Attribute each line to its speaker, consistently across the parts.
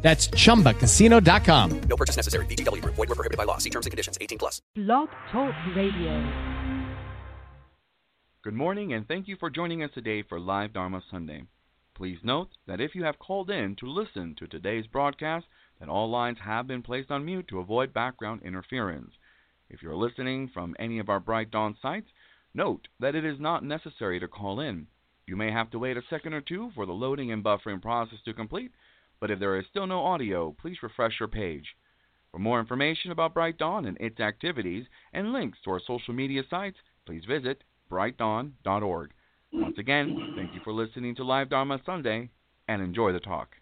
Speaker 1: That's chumbacasino.com.
Speaker 2: No purchase necessary. VGW Group. Void were prohibited by law. See terms and conditions. 18 plus.
Speaker 3: Blog Talk Radio.
Speaker 4: Good morning, and thank you for joining us today for Live Dharma Sunday. Please note that if you have called in to listen to today's broadcast, that all lines have been placed on mute to avoid background interference. If you're listening from any of our Bright Dawn sites, note that it is not necessary to call in. You may have to wait a second or two for the loading and buffering process to complete, but if there is still no audio, please refresh your page. For more information about Bright Dawn and its activities and links to our social media sites, please visit brightdawn.org. Once again, thank you for listening to Live Dharma Sunday and enjoy the talk.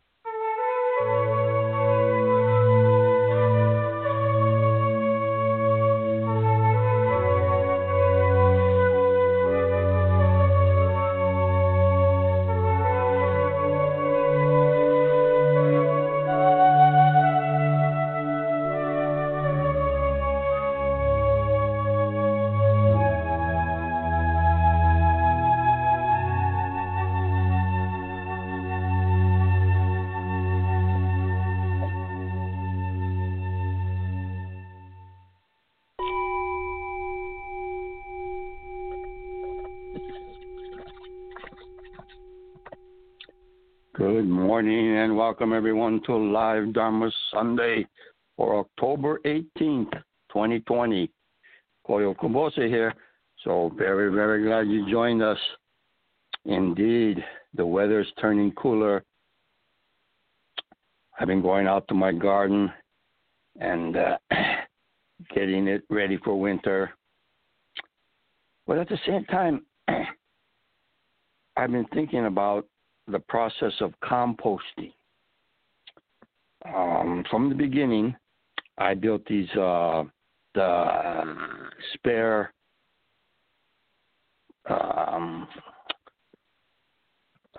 Speaker 5: Good morning and welcome everyone to Live Dharma Sunday for October 18th, 2020. Koyo Kubose here. So very, very glad you joined us. Indeed, the weather is turning cooler. I've been going out to my garden and uh, getting it ready for winter. But at the same time, I've been thinking about the process of composting. Um, from the beginning, I built these uh, the spare um,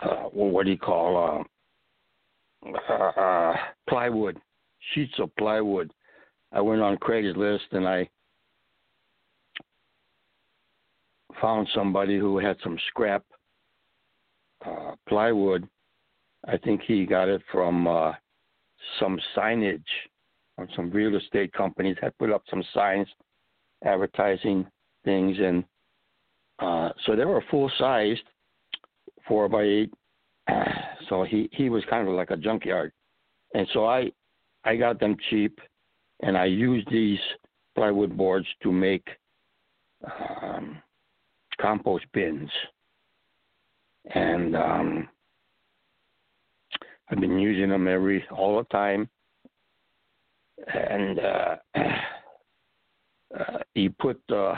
Speaker 5: uh, what do you call uh, uh, plywood sheets of plywood. I went on Craigslist and I found somebody who had some scrap uh, plywood. I think he got it from uh, some signage or some real estate companies had put up some signs advertising things, and uh, so they were full sized, four by eight. So he he was kind of like a junkyard, and so I I got them cheap, and I used these plywood boards to make um, compost bins and um, I've been using them every all the time. And uh, uh, you put uh,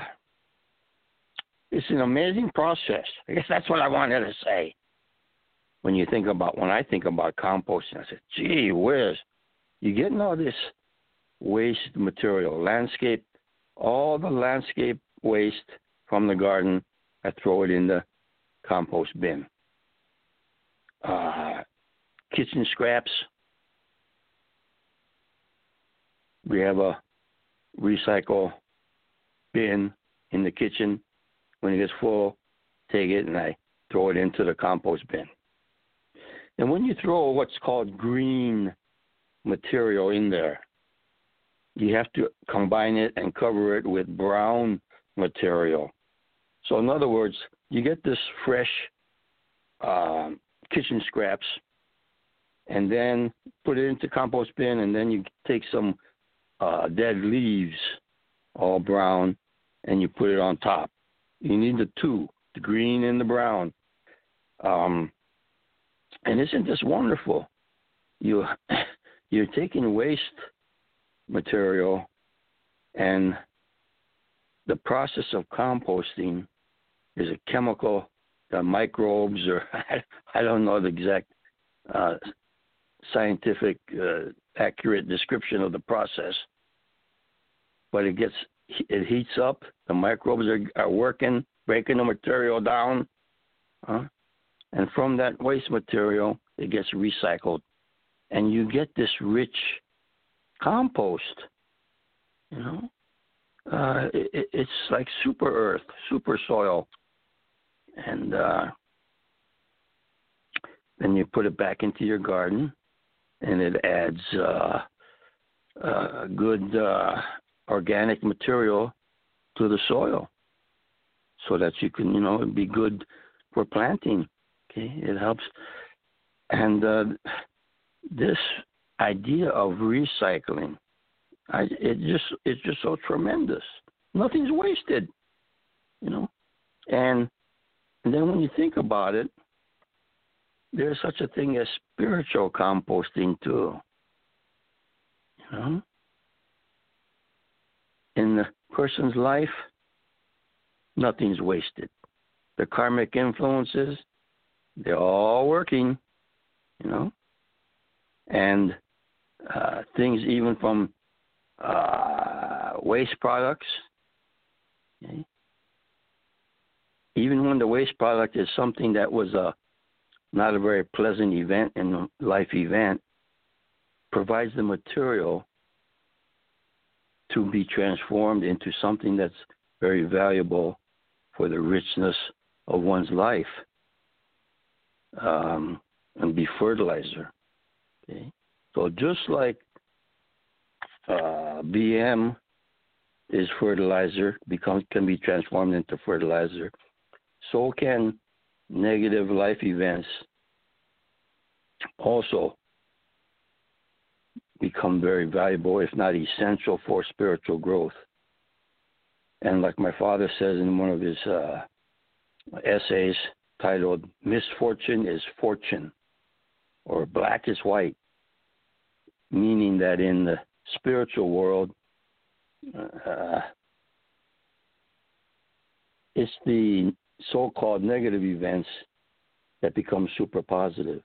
Speaker 5: it's an amazing process. I guess that's what I wanted to say. When you think about when I think about composting, I said, "Gee whiz, you're getting all this waste material, landscape, all the landscape waste from the garden. I throw it in the compost bin. Uh, kitchen scraps. We have a recycle bin in the kitchen. When it gets full, take it and I throw it into the compost bin. And when you throw what's called green material in there, you have to combine it and cover it with brown material. So, in other words, you get this fresh um, kitchen scraps and then put it into compost bin and then you take some uh, dead leaves all brown and you put it on top. You need the two the green and the brown. Um, and isn't this wonderful? You you're taking waste material and the process of composting is a chemical, the microbes, or I don't know the exact uh, scientific uh, accurate description of the process. but it gets it heats up. The microbes are, are working, breaking the material down, huh? and from that waste material, it gets recycled, and you get this rich compost. You know, uh, it, it's like super earth, super soil, and uh, then you put it back into your garden, and it adds uh, uh, good uh, organic material to the soil, so that you can, you know, be good for planting. Okay, it helps, and uh, this idea of recycling, I, it just it's just so tremendous. Nothing's wasted, you know, and, and then when you think about it, there's such a thing as spiritual composting too. You know, in the person's life, nothing's wasted. The karmic influences, they're all working. You know, and uh, things even from uh, waste products. Okay? Even when the waste product is something that was a not a very pleasant event in life event, provides the material to be transformed into something that's very valuable for the richness of one's life um, and be fertilizer. Okay, so just like uh, BM is fertilizer, becomes can be transformed into fertilizer. So can negative life events also become very valuable, if not essential, for spiritual growth. And like my father says in one of his uh, essays titled "Misfortune is Fortune," or "Black is White," meaning that in the spiritual world, uh, it's the so-called negative events that become super positive.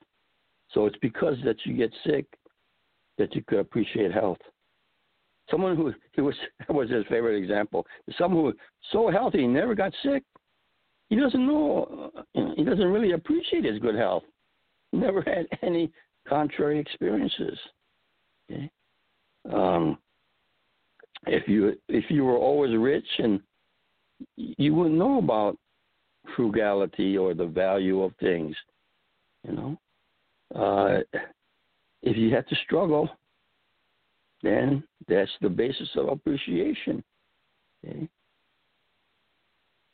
Speaker 5: So it's because that you get sick that you could appreciate health. Someone who he was was his favorite example. Someone who was so healthy he never got sick. He doesn't know. He doesn't really appreciate his good health. Never had any contrary experiences. Okay. Um, if you if you were always rich and you wouldn't know about frugality or the value of things, you know. Uh, if you had to struggle, then that's the basis of appreciation. Okay?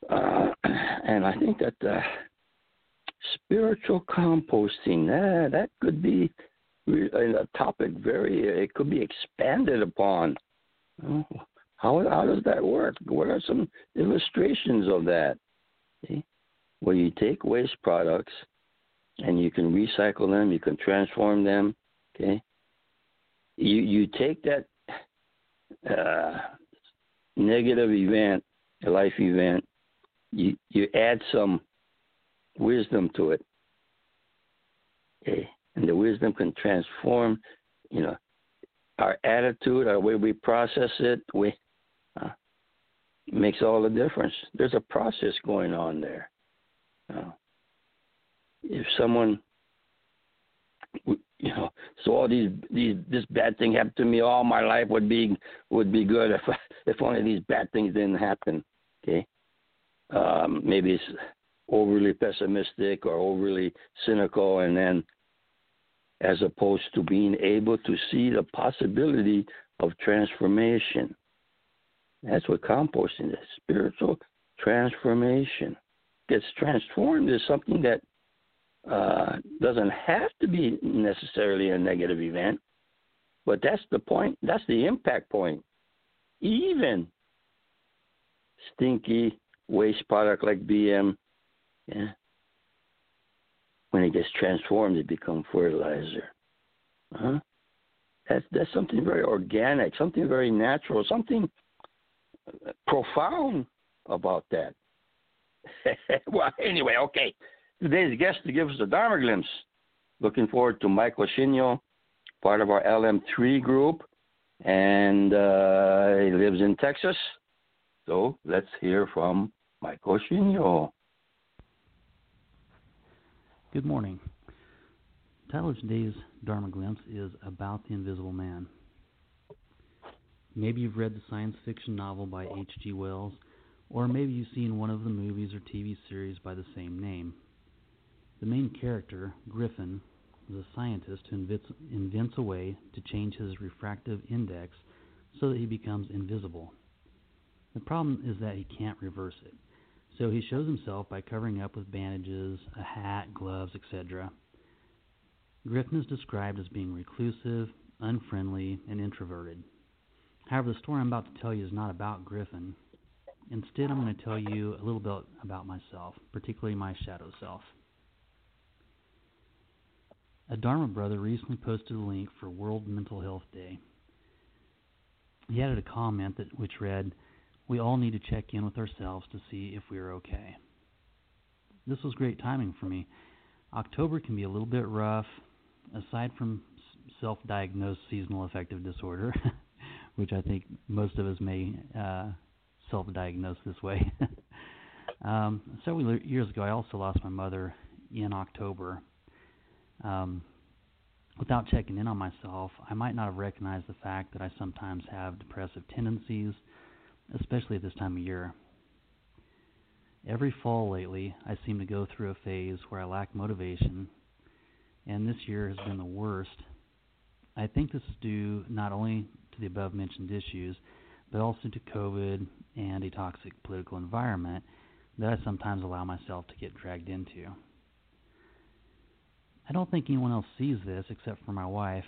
Speaker 5: Uh, and I think that uh, spiritual composting that that could be a topic very it could be expanded upon. how how does that work? What are some illustrations of that? Okay? Where you take waste products and you can recycle them, you can transform them. Okay, you you take that uh, negative event, a life event, you you add some wisdom to it. Okay, and the wisdom can transform, you know, our attitude, our way we process it. We uh, makes all the difference. There's a process going on there. Uh, if someone you know so all these these this bad thing happened to me all my life would be would be good if if only these bad things didn't happen okay? Um maybe it's overly pessimistic or overly cynical and then as opposed to being able to see the possibility of transformation. That's what composting is spiritual transformation gets transformed is something that uh, doesn't have to be necessarily a negative event, but that's the point. That's the impact point. Even stinky waste product like BM, yeah, when it gets transformed, it becomes fertilizer. huh That's that's something very organic, something very natural, something profound about that. well, anyway, okay. Today's guest to give us a Dharma glimpse. Looking forward to Michael Shinyo, part of our LM3 group, and uh, he lives in Texas. So let's hear from Michael Shinyo.
Speaker 6: Good morning. The title of today's Dharma Glimpse is About the Invisible Man. Maybe you've read the science fiction novel by H.G. Wells, or maybe you've seen one of the movies or TV series by the same name. The main character, Griffin, is a scientist who invents, invents a way to change his refractive index so that he becomes invisible. The problem is that he can't reverse it. So he shows himself by covering up with bandages, a hat, gloves, etc. Griffin is described as being reclusive, unfriendly, and introverted. However, the story I'm about to tell you is not about Griffin. Instead, I'm going to tell you a little bit about myself, particularly my shadow self. A Dharma brother recently posted a link for World Mental Health Day. He added a comment that which read, "We all need to check in with ourselves to see if we are okay." This was great timing for me. October can be a little bit rough, aside from self-diagnosed seasonal affective disorder, which I think most of us may uh, self-diagnose this way. um, several years ago, I also lost my mother in October um, without checking in on myself, I might not have recognized the fact that I sometimes have depressive tendencies, especially at this time of year. Every fall lately, I seem to go through a phase where I lack motivation, and this year has been the worst. I think this is due not only to the above mentioned issues, but also to COVID and a toxic political environment that I sometimes allow myself to get dragged into. I don't think anyone else sees this except for my wife.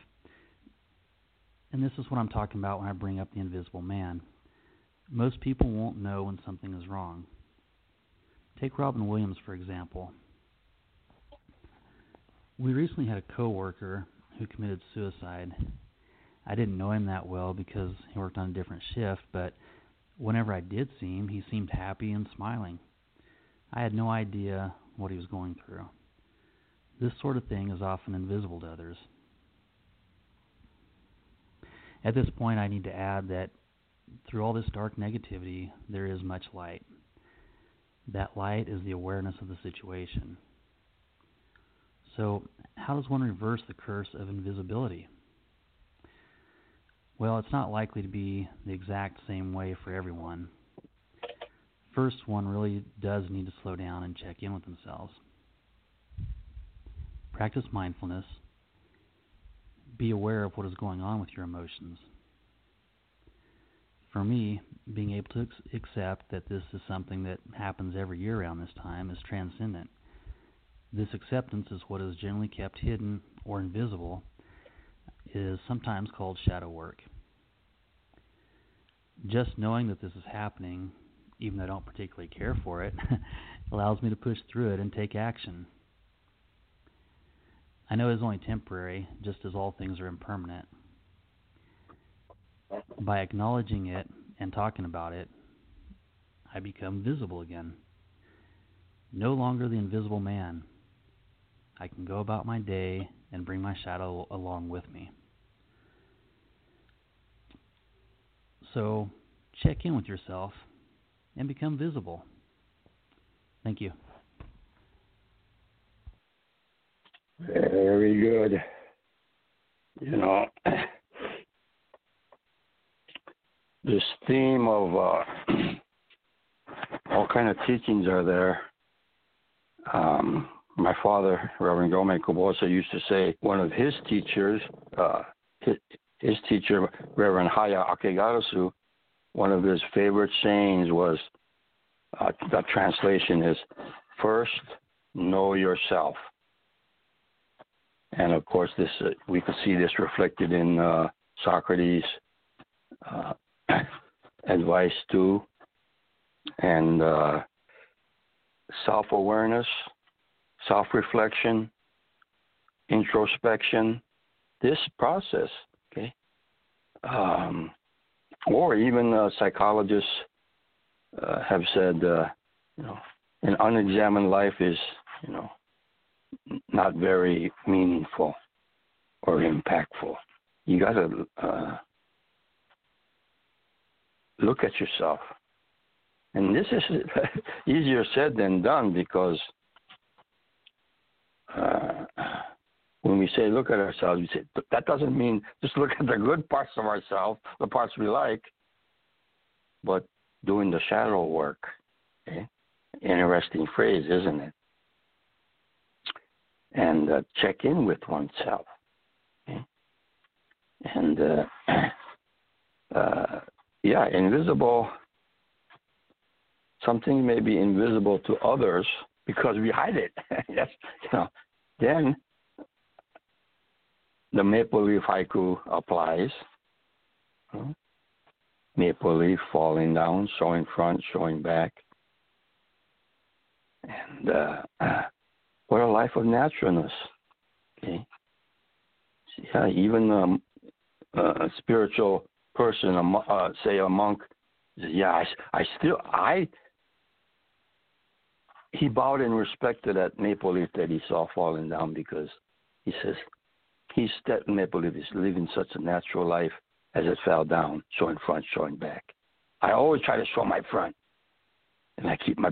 Speaker 6: And this is what I'm talking about when I bring up the invisible man. Most people won't know when something is wrong. Take Robin Williams, for example. We recently had a coworker who committed suicide. I didn't know him that well because he worked on a different shift, but whenever I did see him, he seemed happy and smiling. I had no idea what he was going through. This sort of thing is often invisible to others. At this point, I need to add that through all this dark negativity, there is much light. That light is the awareness of the situation. So, how does one reverse the curse of invisibility? Well, it's not likely to be the exact same way for everyone. First, one really does need to slow down and check in with themselves practice mindfulness, be aware of what is going on with your emotions. For me, being able to accept that this is something that happens every year around this time is transcendent. This acceptance is what is generally kept hidden or invisible, is sometimes called shadow work. Just knowing that this is happening, even though I don't particularly care for it, allows me to push through it and take action. I know it's only temporary, just as all things are impermanent. By acknowledging it and talking about it, I become visible again. No longer the invisible man. I can go about my day and bring my shadow along with me. So, check in with yourself and become visible. Thank you.
Speaker 5: Very good. You know, this theme of uh, all kind of teachings are there. Um, my father, Reverend Gyomay Kubose, used to say one of his teachers, uh, his teacher, Reverend Haya Akegarasu, one of his favorite sayings was, uh, the translation is, first know yourself and of course, this uh, we can see this reflected in uh, Socrates' uh, advice too, and uh, self-awareness, self-reflection, introspection. This process, um, or even uh, psychologists uh, have said, you know, an unexamined life is, you know, not very meaningful or impactful. You got to uh, look at yourself. And this is easier said than done because uh, when we say look at ourselves, we say that doesn't mean just look at the good parts of ourselves, the parts we like, but doing the shadow work. Okay? Interesting phrase, isn't it? And uh, check in with oneself. Okay? And uh, uh, yeah, invisible. Something may be invisible to others because we hide it. yes, you know. Then the maple leaf haiku applies. Hmm? Maple leaf falling down, showing front, showing back. And uh, what a life of naturalness. Okay. Yeah, even um, a spiritual person, a, uh, say a monk, yeah, I, I still, I, he bowed in respect to that maple leaf that he saw falling down because he says, he's that maple leaf is living such a natural life as it fell down, showing front, showing back. I always try to show my front, and I keep my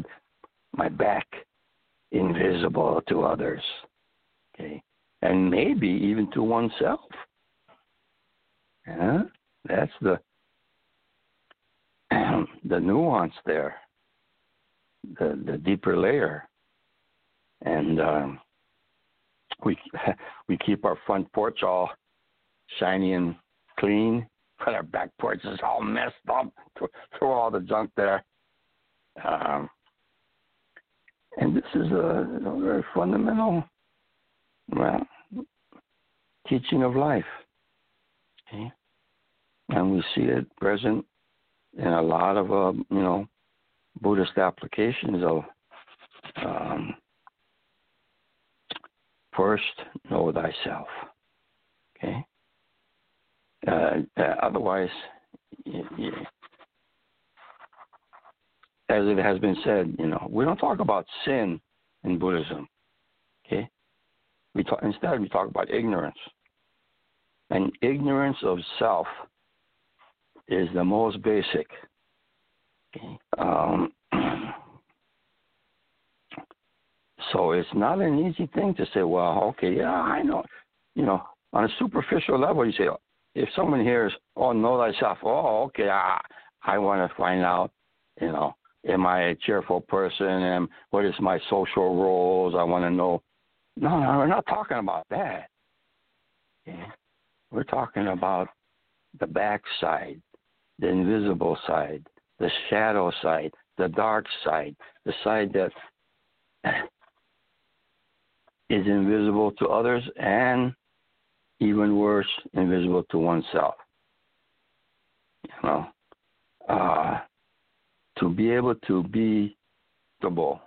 Speaker 5: my back invisible to others. Okay, and maybe even to oneself. Yeah, that's the the nuance there, the the deeper layer, and um, we we keep our front porch all shiny and clean, but our back porch is all messed up. Throw all the junk there. Um, and this is a, very fundamental well, teaching of life. Okay? And we see it present in a lot of, uh, you know, Buddhist applications of um, first know thyself. Okay? Uh, uh, otherwise, you, you, as it has been said, you know, we don't talk about sin in Buddhism. Okay, we talk instead we talk about ignorance, and ignorance of self is the most basic. Okay. Um, so it's not an easy thing to say, well, okay, yeah, I know. You know, on a superficial level, you say, if someone hears, "Oh, know thyself," oh, okay, I I want to find out, you know, am I a cheerful person? And what is my social roles? I want to know. No, no, we're not talking about that. Yeah. We're talking about the back side, the invisible side, the shadow side, the dark side, the side that is invisible to others and even worse, invisible to oneself. You know, uh, to be able to be the ball,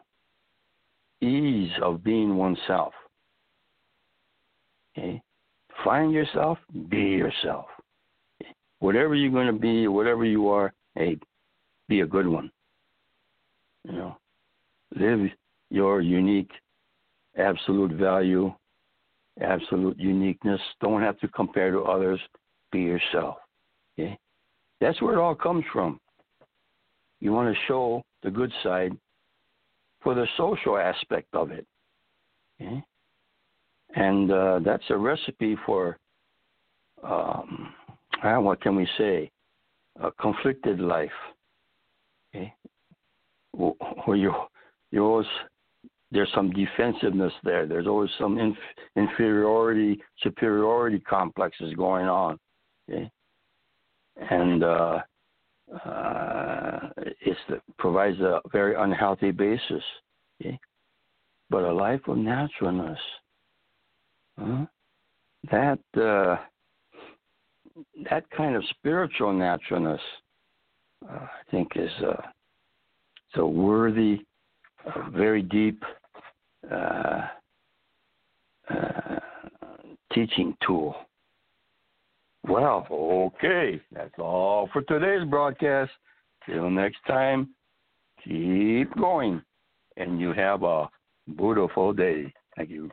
Speaker 5: ease of being oneself. Okay? Find yourself, be yourself. Whatever you're going to be, whatever you are, hey, be a good one. You know, live your unique, absolute value absolute uniqueness. Don't have to compare to others. Be yourself. Okay? That's where it all comes from. You want to show the good side for the social aspect of it. Okay? And uh, that's a recipe for, um, what can we say, a conflicted life. Okay? Where you, you always there's some defensiveness there. There's always some inf- inferiority, superiority complexes going on. Okay? And uh, uh, it provides a very unhealthy basis. Okay? But a life of naturalness, huh? that uh, that kind of spiritual naturalness, uh, I think, is uh, a worthy, very deep uh, uh, teaching tool. Well, okay, that's all for today's broadcast. Till next time, keep going, and you have a beautiful day. Thank you.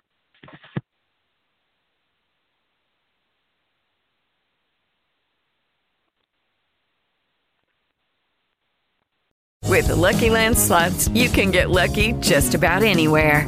Speaker 7: With the Lucky Land slots, you can get lucky just about anywhere.